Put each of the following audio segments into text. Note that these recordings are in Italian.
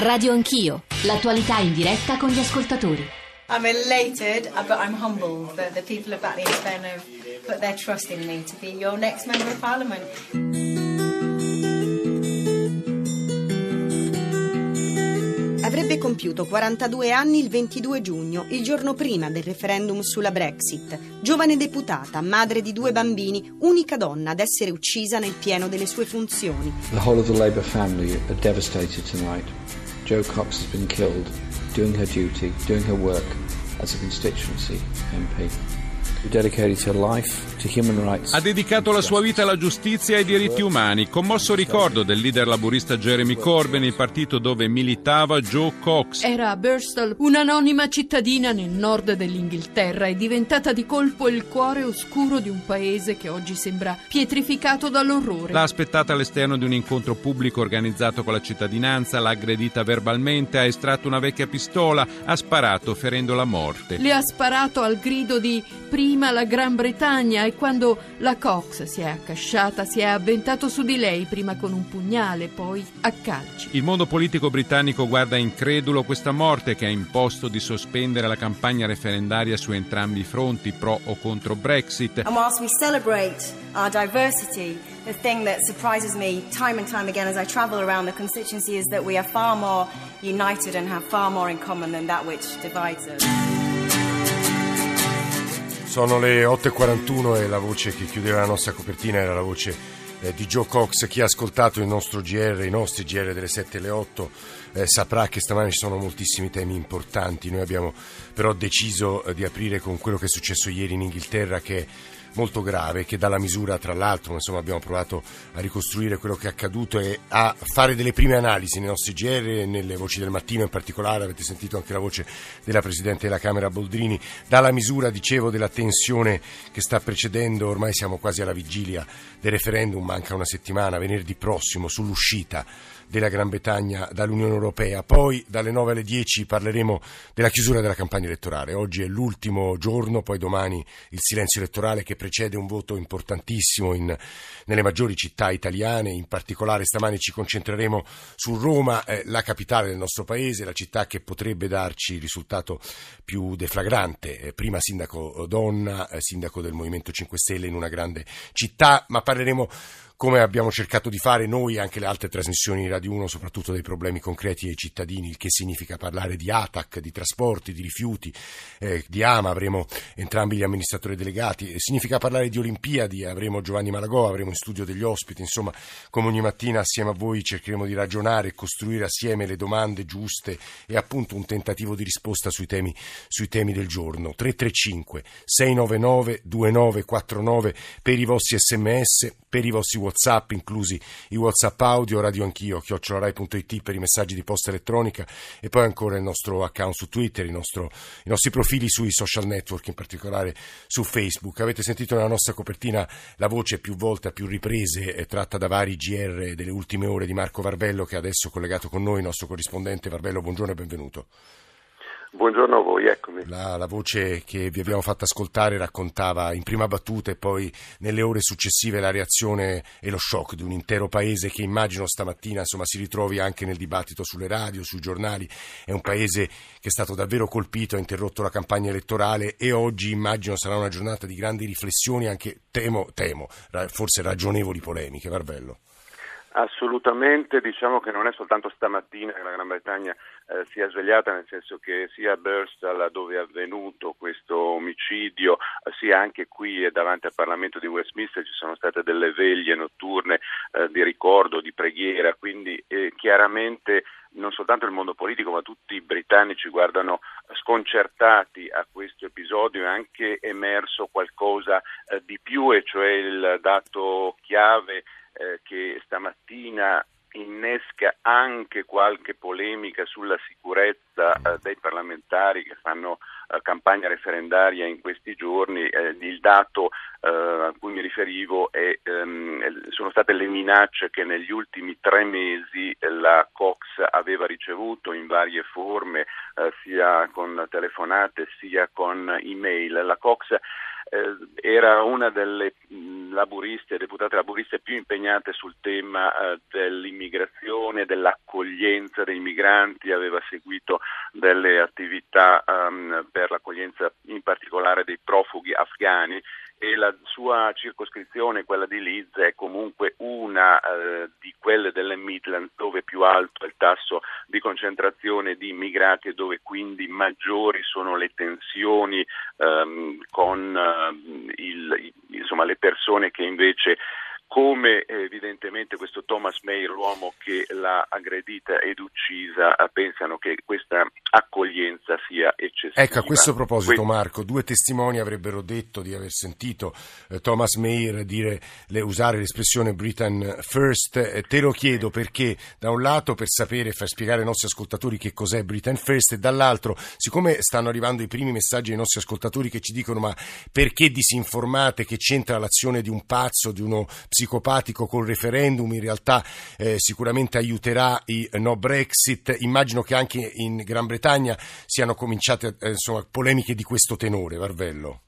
Radio Anch'io, l'attualità in diretta con gli ascoltatori. I'm elated, uh, but I'm humbled that the people of Batley and have put their trust in me to be your next Member of Parliament. Avrebbe compiuto 42 anni il 22 giugno, il giorno prima del referendum sulla Brexit. Giovane deputata, madre di due bambini, unica donna ad essere uccisa nel pieno delle sue funzioni. The whole of the Labour family are devastated tonight. Joe Cox has been killed doing her duty, doing her work as a constituency MP. Ha dedicato la sua vita alla giustizia e ai diritti umani. Commosso ricordo del leader laburista Jeremy Corbyn, il partito dove militava Joe Cox. Era a Birstall, un'anonima cittadina nel nord dell'Inghilterra, e diventata di colpo il cuore oscuro di un paese che oggi sembra pietrificato dall'orrore. L'ha aspettata all'esterno di un incontro pubblico organizzato con la cittadinanza, l'ha aggredita verbalmente, ha estratto una vecchia pistola, ha sparato ferendo la morte. Le ha sparato al grido di prima la Gran Bretagna e quando la Cox si è accasciata si è avventato su di lei, prima con un pugnale, poi a calci. Il mondo politico britannico guarda incredulo questa morte che ha imposto di sospendere la campagna referendaria su entrambi i fronti, pro o contro Brexit. And whilst we celebrate our diversity, the thing that surprises me time and time again as I travel around the constituency is that we are far more united and have far more in common than that which divides us. Sono le 8.41 e la voce che chiudeva la nostra copertina era la voce eh, di Joe Cox. Chi ha ascoltato il nostro GR, i nostri GR delle 7 alle 8, eh, saprà che stamani ci sono moltissimi temi importanti. Noi abbiamo però deciso eh, di aprire con quello che è successo ieri in Inghilterra, che è molto grave che dà la misura, tra l'altro, insomma, abbiamo provato a ricostruire quello che è accaduto e a fare delle prime analisi nei nostri GR, nelle voci del mattino in particolare, avete sentito anche la voce della Presidente della Camera Boldrini, dà la misura, dicevo, della tensione che sta precedendo, ormai siamo quasi alla vigilia del referendum, manca una settimana, venerdì prossimo, sull'uscita della Gran Bretagna dall'Unione Europea. Poi dalle 9 alle 10 parleremo della chiusura della campagna elettorale. Oggi è l'ultimo giorno, poi domani il silenzio elettorale che precede un voto importantissimo in, nelle maggiori città italiane. In particolare stamani ci concentreremo su Roma, eh, la capitale del nostro paese, la città che potrebbe darci il risultato più deflagrante. Eh, prima sindaco donna, eh, sindaco del Movimento 5 Stelle in una grande città, ma parleremo come abbiamo cercato di fare noi e anche le altre trasmissioni di Radio 1, soprattutto dei problemi concreti ai cittadini, il che significa parlare di ATAC, di trasporti, di rifiuti, eh, di AMA, avremo entrambi gli amministratori delegati, significa parlare di Olimpiadi, avremo Giovanni Malagò, avremo in studio degli ospiti, insomma, come ogni mattina assieme a voi cercheremo di ragionare e costruire assieme le domande giuste e appunto un tentativo di risposta sui temi, sui temi del giorno. 335 699 2949 per i vostri sms, per i vostri WhatsApp, inclusi i WhatsApp audio, radio anch'io, chiocciolarai.it per i messaggi di posta elettronica e poi ancora il nostro account su Twitter, nostro, i nostri profili sui social network, in particolare su Facebook. Avete sentito nella nostra copertina la voce più volte più riprese è tratta da vari GR delle ultime ore di Marco Varvello che è adesso collegato con noi, il nostro corrispondente. Varvello, buongiorno e benvenuto. Buongiorno a voi, eccomi. La, la, voce che vi abbiamo fatto ascoltare raccontava in prima battuta e poi nelle ore successive la reazione e lo shock di un intero paese che immagino stamattina insomma, si ritrovi anche nel dibattito sulle radio, sui giornali. È un paese che è stato davvero colpito, ha interrotto la campagna elettorale e oggi immagino sarà una giornata di grandi riflessioni, anche temo, temo forse ragionevoli polemiche. Varvello. Assolutamente, diciamo che non è soltanto stamattina che la Gran Bretagna eh, si è svegliata, nel senso che sia a Burstall dove è avvenuto questo omicidio, sia anche qui davanti al Parlamento di Westminster ci sono state delle veglie notturne eh, di ricordo, di preghiera, quindi eh, chiaramente non soltanto il mondo politico ma tutti i britannici guardano sconcertati a questo episodio è anche emerso qualcosa eh, di più e cioè il dato chiave eh, che stamattina innesca anche qualche polemica sulla sicurezza eh, dei parlamentari che fanno eh, campagna referendaria in questi giorni. Eh, il dato eh, a cui mi riferivo è, ehm, sono state le minacce che negli ultimi tre mesi la Cox aveva ricevuto in varie forme, eh, sia con telefonate sia con email. La Cox eh, era una delle laburiste, deputate laburiste più impegnate sul tema eh, dell'immigrazione, dell'accoglienza dei migranti, aveva seguito delle attività um, per l'accoglienza in particolare dei profughi afghani e la sua circoscrizione, quella di Leeds, è comunque una eh, quelle delle Midlands dove più alto è il tasso di concentrazione di immigrati e dove quindi maggiori sono le tensioni ehm, con eh, il, insomma, le persone che invece come evidentemente questo Thomas May, l'uomo che l'ha aggredita ed uccisa, pensano che questa accoglienza sia eccessiva. Ecco, a questo proposito Marco, due testimoni avrebbero detto di aver sentito eh, Thomas Mayer dire, le, usare l'espressione Britain First. Eh, te lo chiedo perché da un lato per sapere e far spiegare ai nostri ascoltatori che cos'è Britain First e dall'altro, siccome stanno arrivando i primi messaggi ai nostri ascoltatori che ci dicono ma perché disinformate che c'entra l'azione di un pazzo, di uno psicopatico col referendum, in realtà eh, sicuramente aiuterà i no Brexit. Immagino che anche in Gran Bretagna siano cominciate eh, insomma, polemiche di questo tenore, Varvello.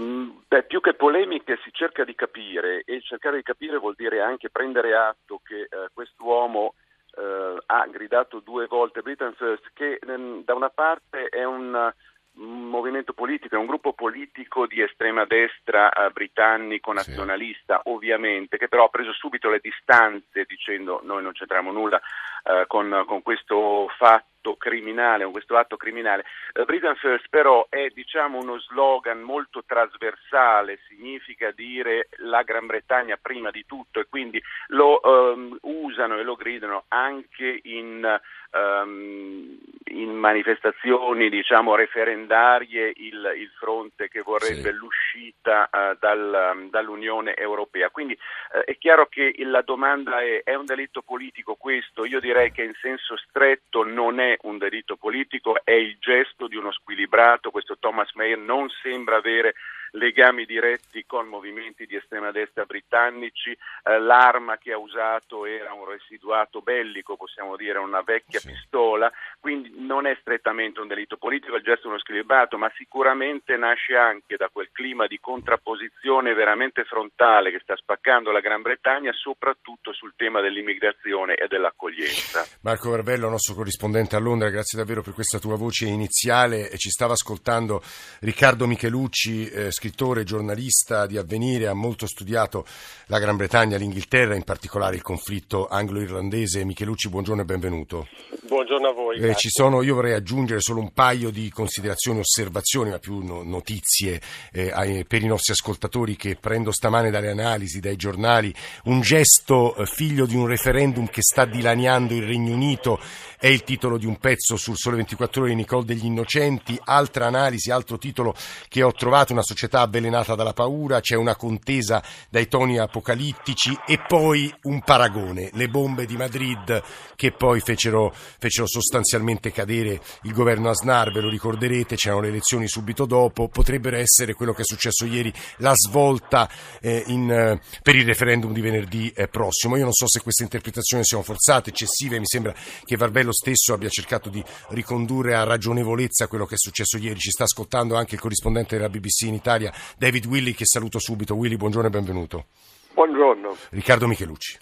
Mm, beh, più che polemiche si cerca di capire e cercare di capire vuol dire anche prendere atto che eh, quest'uomo eh, ha gridato due volte Britain First, che mm, da una parte è un movimento politico, è un gruppo politico di estrema destra eh, britannico nazionalista, sì. ovviamente, che però ha preso subito le distanze dicendo noi non c'entriamo nulla eh, con, con, questo fatto criminale, con questo atto criminale. Uh, Britain First però è diciamo uno slogan molto trasversale, significa dire la Gran Bretagna prima di tutto e quindi lo um, usano e lo gridano anche in um, in manifestazioni diciamo, referendarie il, il, fronte che vorrebbe sì. l'uscita uh, dal, um, dall'Unione Europea. Quindi uh, è chiaro che la domanda è è un delitto politico questo? Io direi che in senso stretto non è un delitto politico, è il gesto di uno squilibrato, questo Thomas Mayer non sembra avere legami diretti con movimenti di estrema destra britannici, eh, l'arma che ha usato era un residuato bellico, possiamo dire una vecchia sì. pistola, quindi non è strettamente un delitto politico, il gesto è uno squilibrato, ma sicuramente nasce anche da quel clima di contrapposizione veramente frontale che sta spaccando la Gran Bretagna, soprattutto sul tema dell'immigrazione e dell'accoglienza. Marco Varvello, nostro corrispondente a Londra, grazie davvero per questa tua voce iniziale. Ci stava ascoltando Riccardo Michelucci, eh, scrittore, giornalista di avvenire, ha molto studiato la Gran Bretagna, l'Inghilterra, in particolare il conflitto anglo-irlandese. Michelucci, buongiorno e benvenuto. Buongiorno a voi. Eh, ci sono, io vorrei aggiungere solo un paio di considerazioni, osservazioni, ma più no, notizie eh, per i nostri ascoltatori che prendo stamane dalle analisi, dai giornali. Un gesto eh, figlio di un referendum che sta dilaniando il Regno Unito è il titolo di un pezzo sul Sole 24 Ore di Nicole degli Innocenti. Altra analisi, altro titolo che ho trovato, una società avvelenata dalla paura, c'è una contesa dai toni apocalittici e poi un paragone, le bombe di Madrid che poi fecero, fecero sostanzialmente cadere il governo Asnar, ve lo ricorderete, c'erano le elezioni subito dopo, potrebbero essere quello che è successo ieri, la svolta eh, in, eh, per il referendum di venerdì eh, prossimo. Io non so se queste interpretazioni siano forzate, eccessive, mi sembra che Varvello stesso abbia cercato di ricondurre a ragionevolezza quello che è successo ieri. Ci sta ascoltando anche il corrispondente della BBC in Italia, David Willy, che saluto subito. Willy, buongiorno e benvenuto. Buongiorno. Riccardo Michelucci.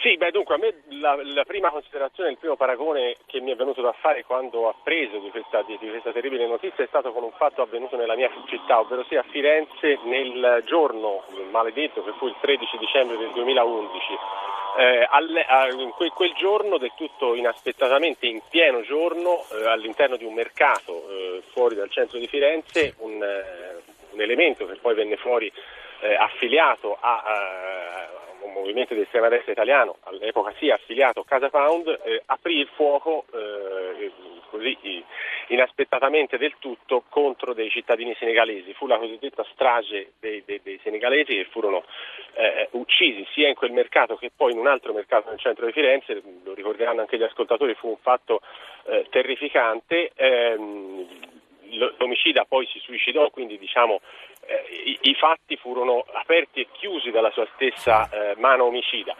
Sì, beh, dunque a me la, la, prima considerazione, il primo paragone che mi è venuto da fare quando ho appreso di questa, di, di questa, terribile notizia è stato con un fatto avvenuto nella mia città, ovvero sia a Firenze nel giorno maledetto che fu il 13 dicembre del 2011 eh, alle, a, quel, quel, giorno, del tutto inaspettatamente, in pieno giorno, eh, all'interno di un mercato eh, fuori dal centro di Firenze, un, eh, un, elemento che poi venne fuori eh, affiliato a, a, un movimento di estrema destra italiano, all'epoca sì affiliato a Casa Pound, aprì il fuoco così inaspettatamente del tutto contro dei cittadini senegalesi. Fu la cosiddetta strage dei, dei, dei senegalesi che furono eh, uccisi sia in quel mercato che poi in un altro mercato nel centro di Firenze, lo ricorderanno anche gli ascoltatori, fu un fatto eh, terrificante. Ehm, l'omicida poi si suicidò, quindi diciamo eh, i, i, fatti furono aperti e chiusi dalla sua stessa eh, mano omicida.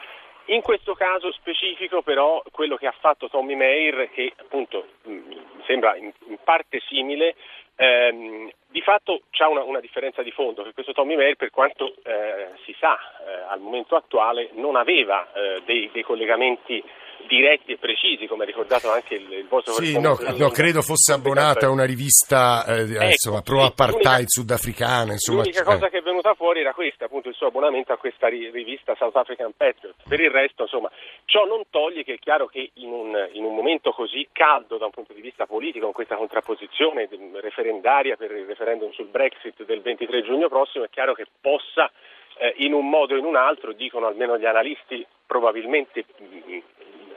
In questo caso specifico però quello che ha fatto Tommy Mayer, che appunto mh, sembra in, in parte simile, ehm, di fatto c'è una, una, differenza di fondo, che questo Tommy Mayer, per quanto eh, si sa eh, al momento attuale, non aveva eh, dei, dei collegamenti diretti e precisi, come ha ricordato anche il, il vostro Sì, no, no, credo fosse abbonata a una rivista eh, ecco, insomma, pro-apartheid sudafricana. Insomma, l'unica cosa che è venuta fuori era questa, appunto il suo abbonamento a questa rivista South African Patriot. Per il resto, insomma, ciò non toglie che è chiaro che in un, in un momento così caldo da un punto di vista politico, con questa contrapposizione referendaria per il referendum sul Brexit del 23 giugno prossimo, è chiaro che possa eh, in un modo o in un altro, dicono almeno gli analisti, probabilmente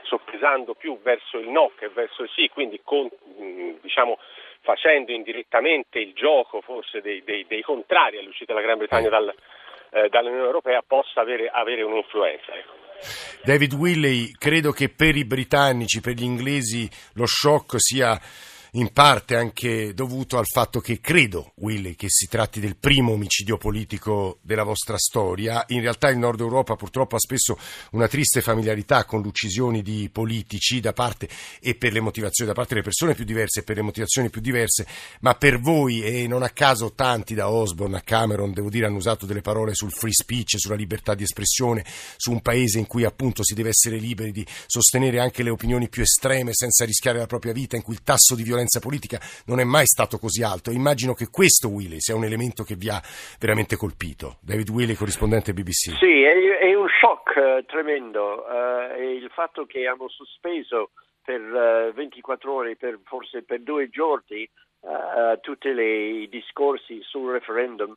soppesando più verso il no che verso il sì, quindi con, diciamo, facendo indirettamente il gioco forse dei, dei, dei contrari all'uscita della Gran Bretagna dal, eh, dall'Unione Europea possa avere, avere un'influenza. Ecco. David Willey, credo che per i britannici, per gli inglesi, lo shock sia in parte anche dovuto al fatto che credo, Willy, che si tratti del primo omicidio politico della vostra storia. In realtà il Nord Europa purtroppo ha spesso una triste familiarità con l'uccisione di politici da parte e per le motivazioni da parte delle persone più diverse e per le motivazioni più diverse, ma per voi e non a caso tanti da Osborne a Cameron, devo dire, hanno usato delle parole sul free speech, sulla libertà di espressione, su un paese in cui appunto si deve essere liberi di sostenere anche le opinioni più estreme senza rischiare la propria vita, in cui il tasso di violenza violenza politica non è mai stato così alto. Immagino che questo, Willy, sia un elemento che vi ha veramente colpito. David Willy, corrispondente BBC. Sì, è, è un shock uh, tremendo. Uh, il fatto che hanno sospeso per uh, eh, 24 ore, per, forse per due giorni, tutti i discorsi sul referendum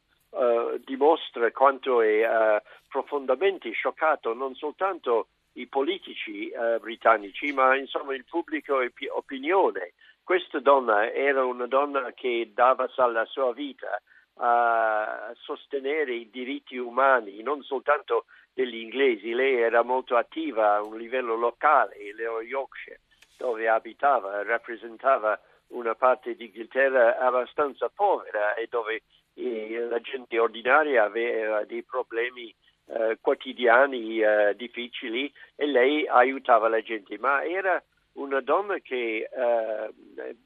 dimostra quanto è profondamente scioccato non soltanto i politici britannici, ma insomma il pubblico e opinione. Questa donna era una donna che dava la sua vita a sostenere i diritti umani, non soltanto degli inglesi, lei era molto attiva a un livello locale, Leo Yorkshire, dove abitava, rappresentava una parte d'Inghilterra abbastanza povera e dove eh, la gente ordinaria aveva dei problemi eh, quotidiani eh, difficili e lei aiutava la gente, ma era una donna che eh,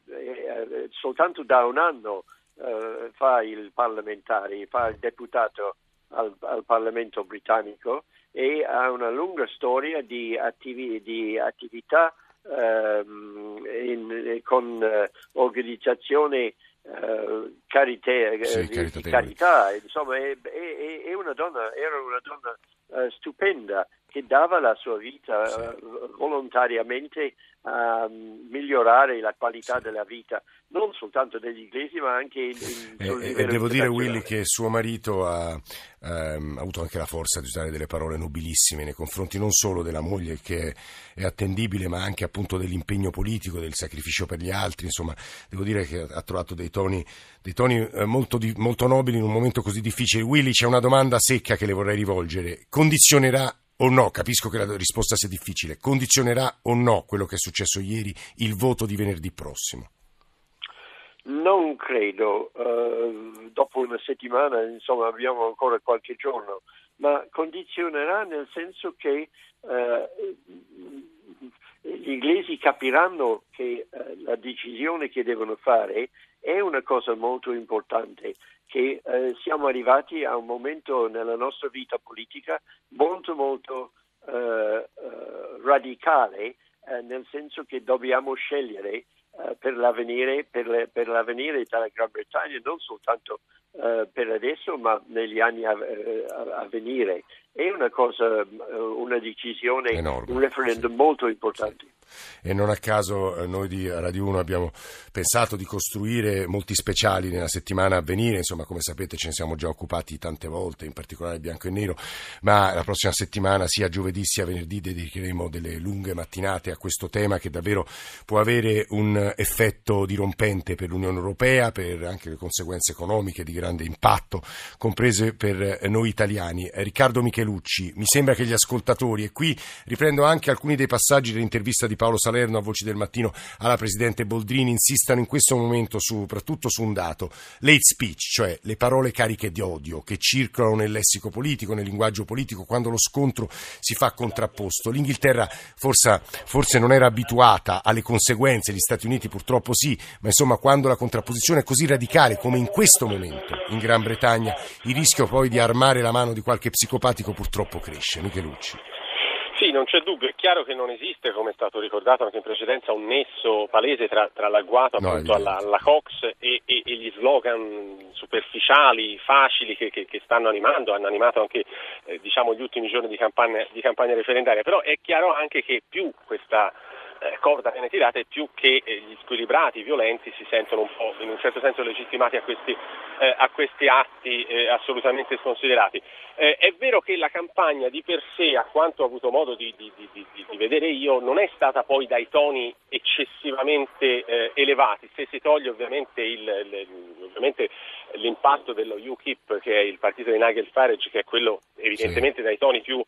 eh, soltanto da un anno eh, fa il parlamentare, fa il deputato al, al, Parlamento britannico e ha una lunga storia di, attivi, di attività ehm, in, con eh, Uh, carità, sì, di, carità, insomma è, è, è, una donna, era una donna uh, stupenda che dava la sua vita sì. uh, volontariamente a migliorare la qualità sì. della vita non soltanto degli inglesi ma anche in, in, eh, eh, devo dire Willy che suo marito ha, ehm, ha, avuto anche la forza di usare delle parole nobilissime nei confronti non solo della moglie che è attendibile ma anche appunto dell'impegno politico del sacrificio per gli altri. Insomma devo dire che ha trovato dei toni, dei toni eh, molto, di, molto nobili in un momento così difficile. Willy c'è una domanda secca che le vorrei rivolgere. Condizionerà o no, capisco che la risposta sia difficile, condizionerà o no quello che è successo ieri il voto di venerdì prossimo? Non credo, uh, dopo una settimana insomma abbiamo ancora qualche giorno, ma condizionerà nel senso che uh, gli inglesi capiranno che uh, la decisione che devono fare è una cosa molto importante che eh, siamo arrivati a un momento nella nostra vita politica molto molto eh, eh, radicale, eh, nel senso che dobbiamo scegliere eh, per l'avvenire, per, le, per, l'avvenire, della Gran Bretagna, non soltanto eh, per adesso, ma negli anni a, a, a venire. È una cosa, una decisione, Enorme, un referendum sì. molto importante. Sì e non a caso eh, noi di Radio 1 abbiamo pensato di costruire molti speciali nella settimana a venire, insomma come sapete ce ne siamo già occupati tante volte, in particolare bianco e nero, ma la prossima settimana sia giovedì sia venerdì dedicheremo delle lunghe mattinate a questo tema che davvero può avere un effetto dirompente per l'Unione Europea, per anche le conseguenze economiche di grande impatto, comprese per noi italiani. Riccardo Michelucci, mi sembra che gli ascoltatori, e qui riprendo anche alcuni dei passaggi dell'intervista di Paolo Salerno a Voci del Mattino alla Presidente Boldrini insistano in questo momento soprattutto su un dato, l'hate speech, cioè le parole cariche di odio che circolano nel lessico politico, nel linguaggio politico, quando lo scontro si fa contrapposto. L'Inghilterra forse, forse non era abituata alle conseguenze, gli Stati Uniti purtroppo sì, ma insomma quando la contrapposizione è così radicale come in questo momento in Gran Bretagna, il rischio poi di armare la mano di qualche psicopatico purtroppo cresce. Michelucci. Sì, non c'è dubbio, è chiaro che non esiste, come è stato ricordato anche in precedenza, un nesso palese tra, tra l'agguato no, appunto alla, alla, Cox e, e, e, gli slogan superficiali, facili che, che, che, stanno animando, hanno animato anche eh, diciamo, gli ultimi giorni di campagna, di campagna referendaria, però è chiaro anche che più questa eh, corda viene tirata e più che eh, gli squilibrati violenti si sentono un po' in un certo senso legittimati a questi, eh, a questi atti eh, assolutamente sconsiderati. Eh, è vero che la campagna di per sé, a quanto ho avuto modo di, di, di, di vedere io, non è stata poi dai toni eccessivamente elevati, se si toglie ovviamente, il, il, ovviamente, l'impatto dello UKIP che è il partito di Nigel Farage che è quello evidentemente sì. dai toni più,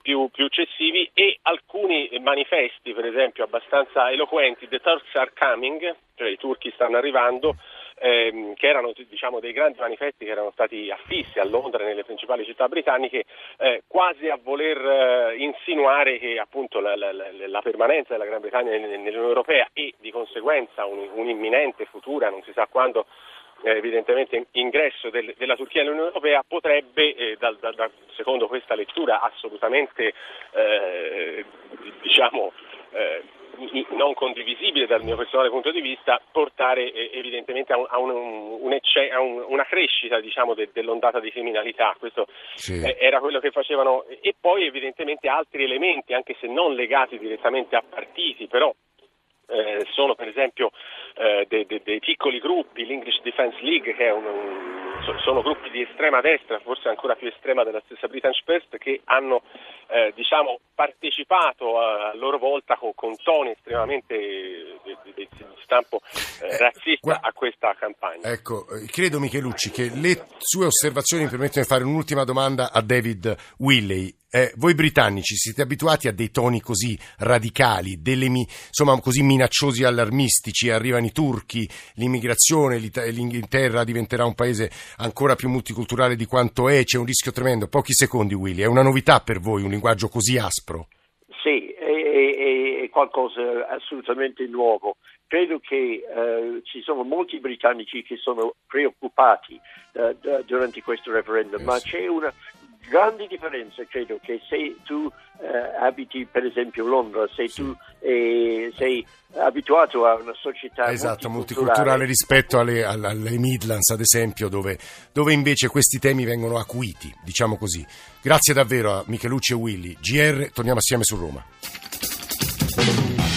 più, più eccessivi e alcuni manifesti per esempio esempio abbastanza eloquenti, The Turks are coming, cioè i turchi stanno arrivando, ehm, che erano diciamo, dei grandi manifesti che erano stati affissi a Londra e nelle principali città britanniche, eh, quasi a voler eh, insinuare che appunto la, la, la, permanenza della Gran Bretagna nell'Unione Europea e di conseguenza un, un'imminente futura, non si sa quando, eh, evidentemente ingresso del, della Turchia nell'Unione Europea potrebbe, eh, da, da, da, secondo questa lettura assolutamente eh, diciamo, eh, non condivisibile dal mio personale punto di vista, portare eh, evidentemente a, un, a, un, un ecce, a un, una crescita diciamo, de, dell'ondata di criminalità. Questo sì. era quello che facevano e poi evidentemente altri elementi, anche se non legati direttamente a partiti, però eh, sono per esempio eh, dei, dei, dei, piccoli gruppi, l'English Defence League, che un, un, sono gruppi di estrema destra, forse ancora più estrema della stessa British First, che hanno eh, diciamo, partecipato a, a loro volta con, con toni estremamente di, di, di stampo eh, eh, razzista a questa campagna. Ecco, credo Michelucci che le sue osservazioni mi permettono di fare un'ultima domanda a David Willey. Eh, voi britannici siete abituati a dei toni così radicali, delle, insomma così minacciosi e allarmistici, arrivano i turchi, l'immigrazione, l'Inghilterra diventerà un paese ancora più multiculturale di quanto è, c'è un rischio tremendo. Pochi secondi Willy, è una novità per voi un linguaggio così aspro? Sì, è, è, qualcosa assolutamente nuovo. Credo che eh, ci sono molti britannici che sono preoccupati eh, durante questo referendum, yes. ma c'è una, grandi differenze, credo che se tu eh, abiti per esempio Londra, se sì. tu eh, sei abituato a una società esatto, multiculturale, multiculturale rispetto alle, alle, Midlands ad esempio dove, dove, invece questi temi vengono acuiti, diciamo così. Grazie davvero a Michelucci e Willy. GR, torniamo assieme su Roma. Thank you.